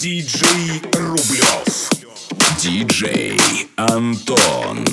Диджей Рублев. Диджей Антон.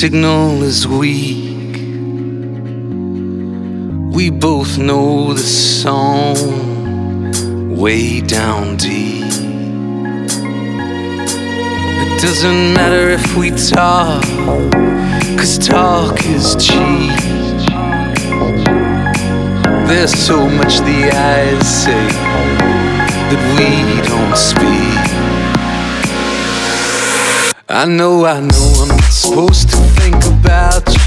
Signal is weak. We both know the song way down deep. It doesn't matter if we talk, cause talk is cheap. There's so much the eyes say that we don't speak. I know, I know I'm not supposed to think about you.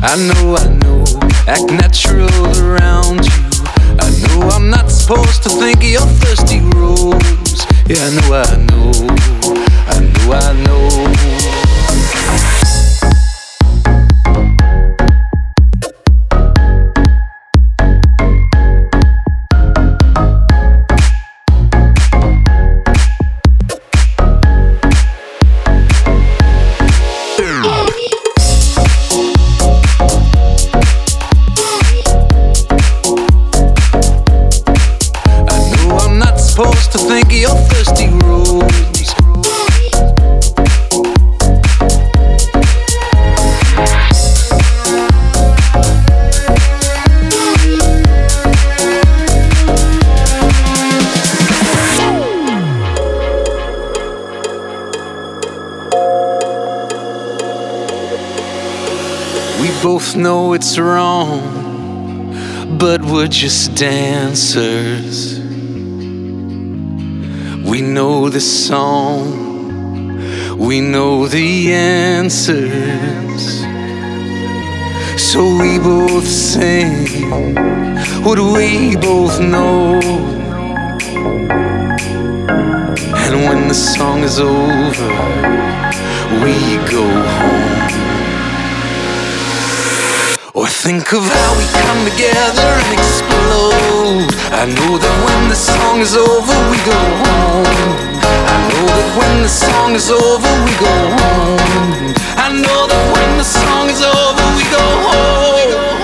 I know, I know, act natural around you. I know I'm not supposed to think of your thirsty rose. Yeah, I know, I know, I know, I know. Know it's wrong, but we're just dancers. We know the song, we know the answers. So we both sing what we both know. And when the song is over, we go home. Think of how we come together and explode. I know that when the song is over, we go home. I know that when the song is over, we go home. I know that when the song is over, we go home.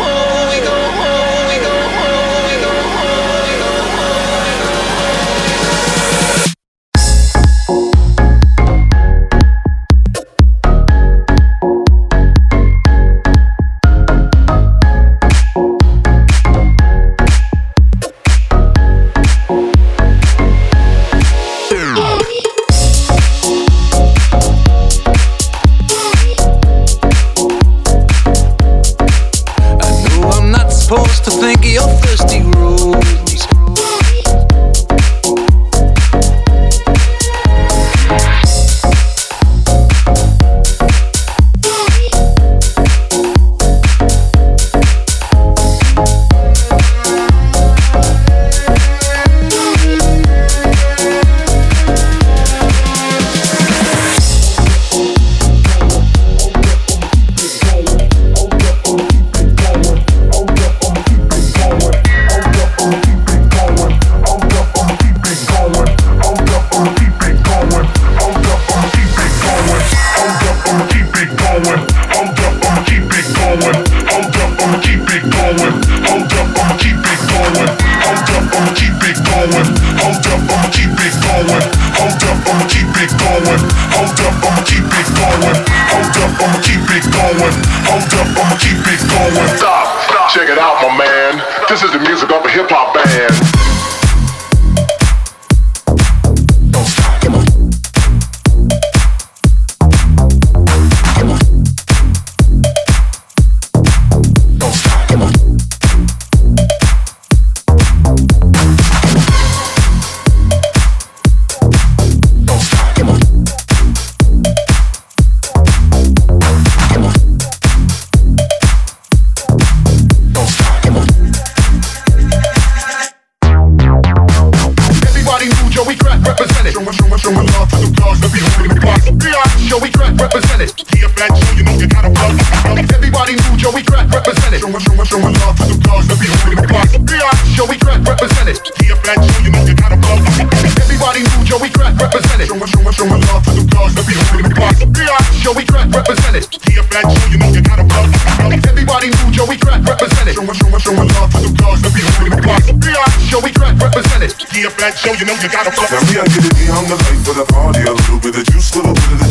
I'm the light for the party, a little bit of juice, little bit of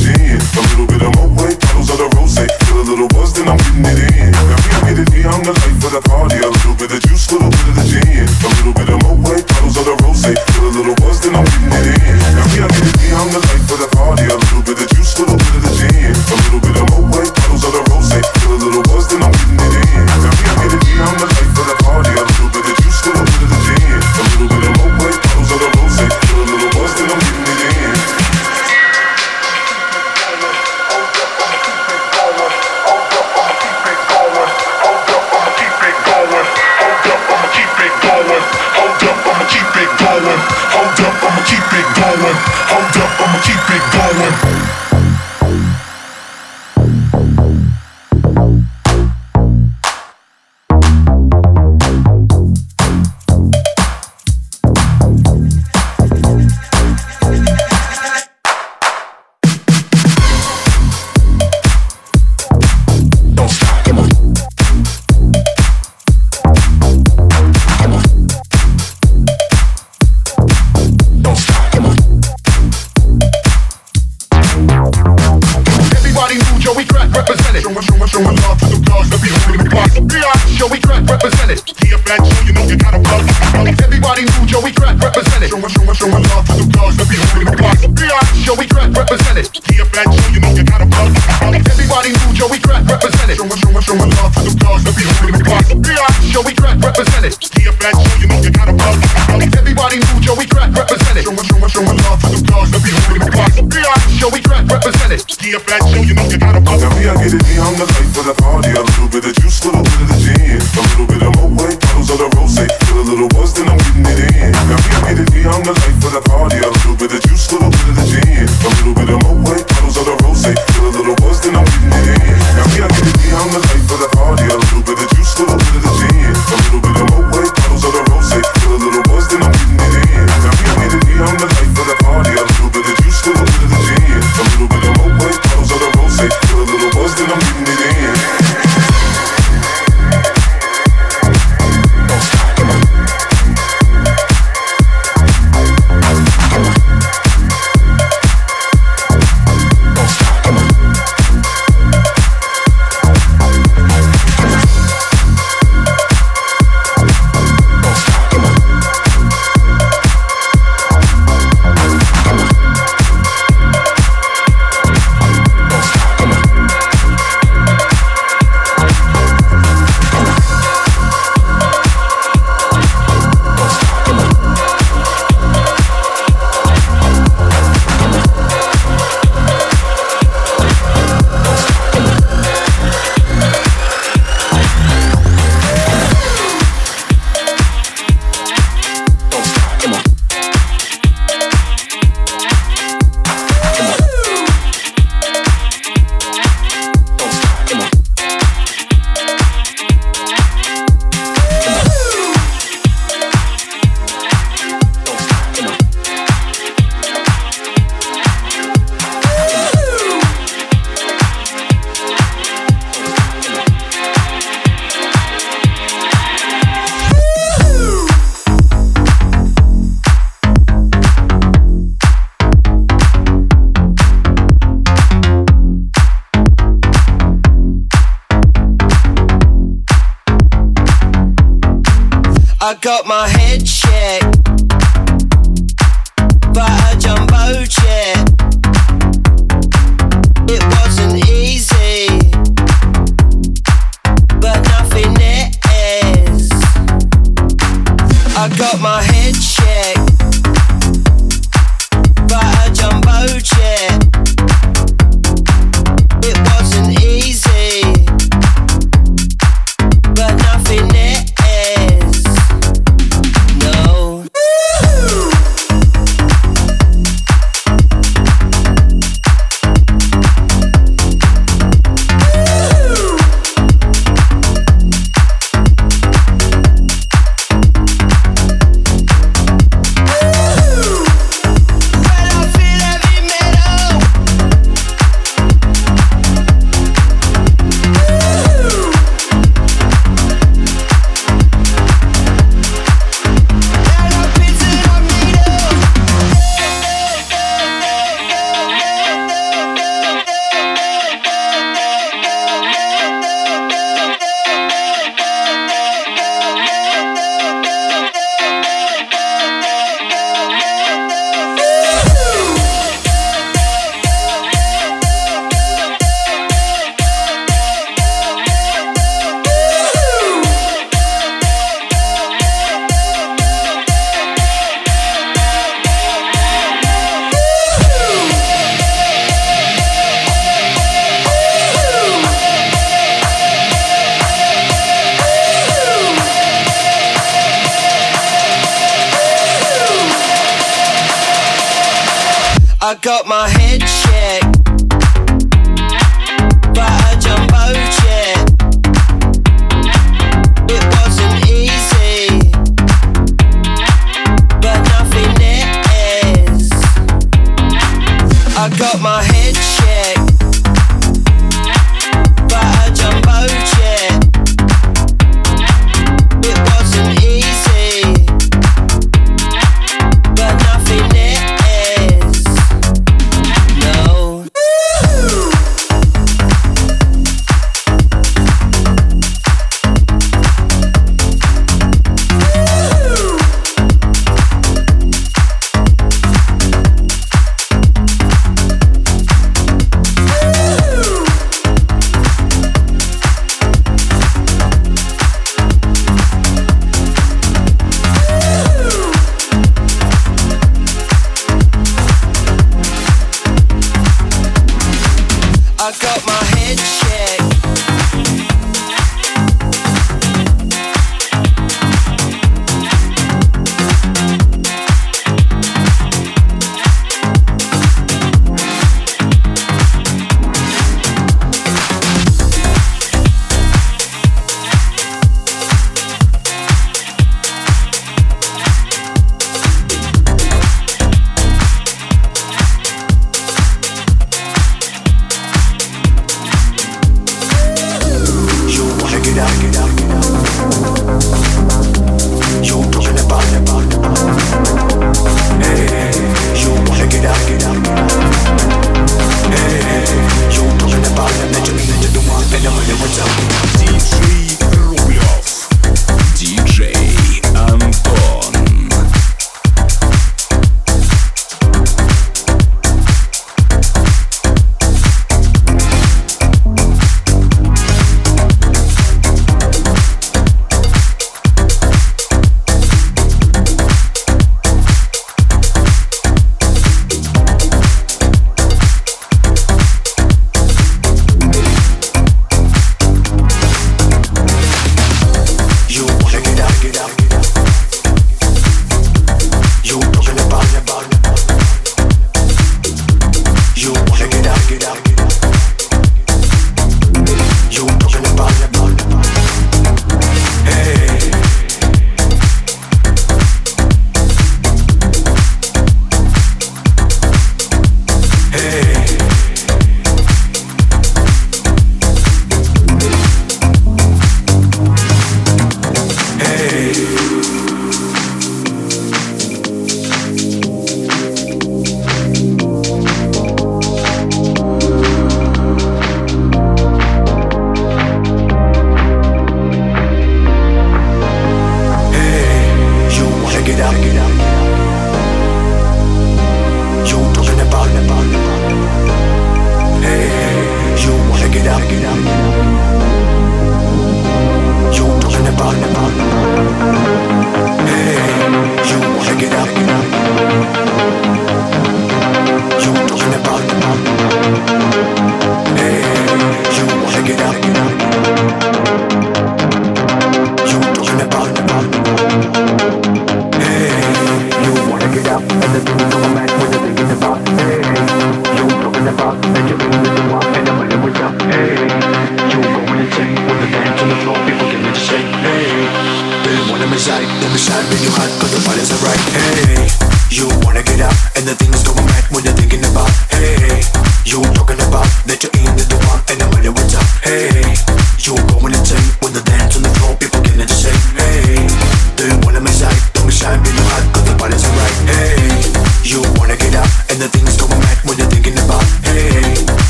me shine, let me shine when you hot, cause the fight is alright. Hey, you wanna get out, and the thing's going right when you're thinking about. Hey, you talking about that you ain't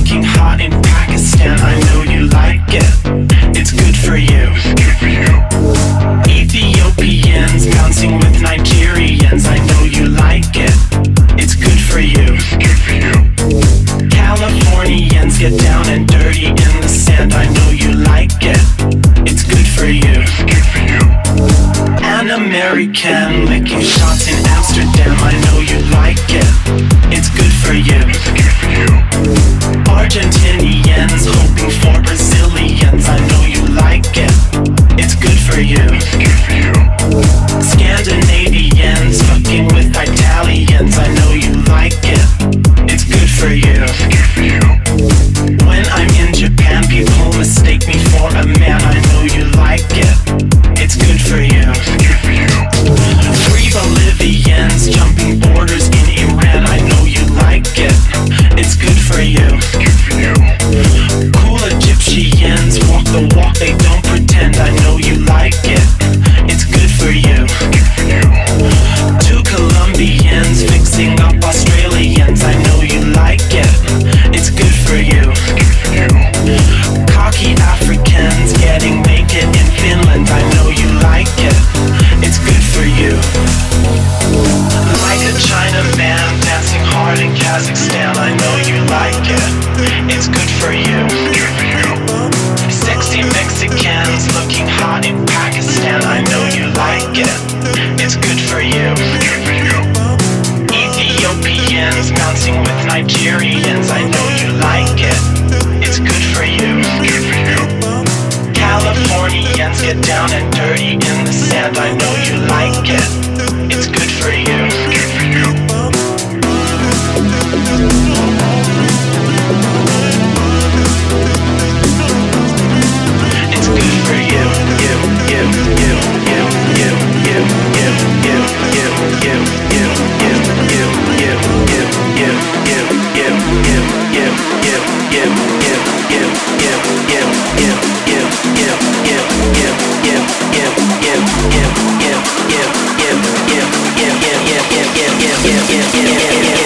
get hot in the sand. I know